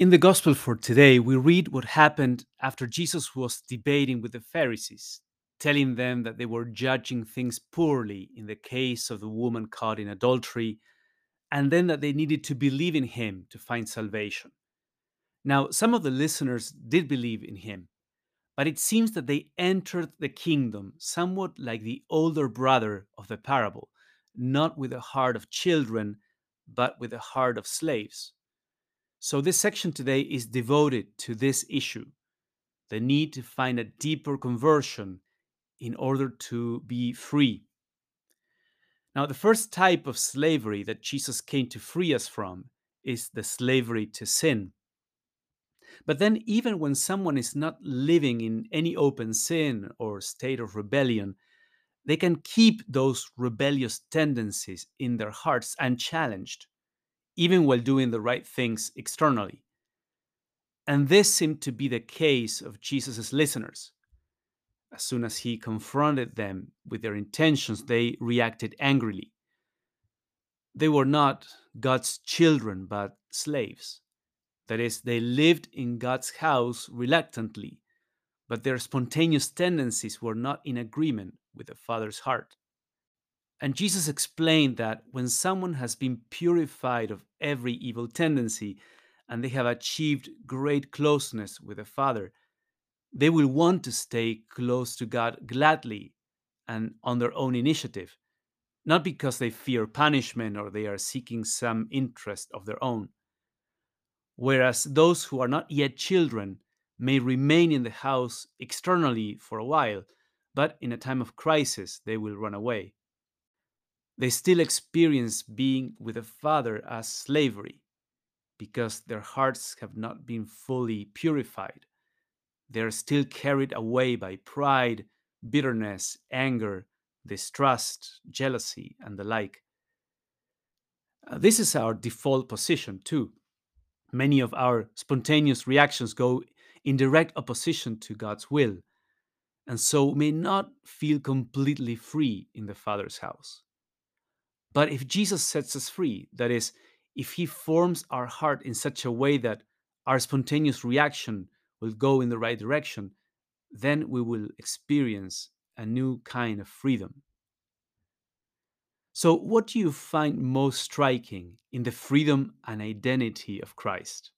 In the gospel for today, we read what happened after Jesus was debating with the Pharisees, telling them that they were judging things poorly in the case of the woman caught in adultery, and then that they needed to believe in him to find salvation. Now, some of the listeners did believe in him, but it seems that they entered the kingdom somewhat like the older brother of the parable, not with a heart of children, but with a heart of slaves. So, this section today is devoted to this issue the need to find a deeper conversion in order to be free. Now, the first type of slavery that Jesus came to free us from is the slavery to sin. But then, even when someone is not living in any open sin or state of rebellion, they can keep those rebellious tendencies in their hearts unchallenged even while doing the right things externally. And this seemed to be the case of Jesus' listeners. As soon as he confronted them with their intentions, they reacted angrily. They were not God's children, but slaves. That is, they lived in God's house reluctantly, but their spontaneous tendencies were not in agreement with the Father's heart. And Jesus explained that when someone has been purified of every evil tendency and they have achieved great closeness with the Father, they will want to stay close to God gladly and on their own initiative, not because they fear punishment or they are seeking some interest of their own. Whereas those who are not yet children may remain in the house externally for a while, but in a time of crisis they will run away they still experience being with a father as slavery because their hearts have not been fully purified. They are still carried away by pride, bitterness, anger, distrust, jealousy, and the like. Uh, this is our default position, too. Many of our spontaneous reactions go in direct opposition to God's will, and so may not feel completely free in the Father's house. But if Jesus sets us free, that is, if he forms our heart in such a way that our spontaneous reaction will go in the right direction, then we will experience a new kind of freedom. So, what do you find most striking in the freedom and identity of Christ?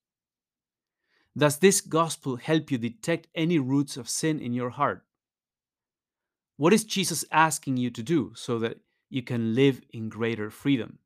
Does this gospel help you detect any roots of sin in your heart? What is Jesus asking you to do so that you can live in greater freedom.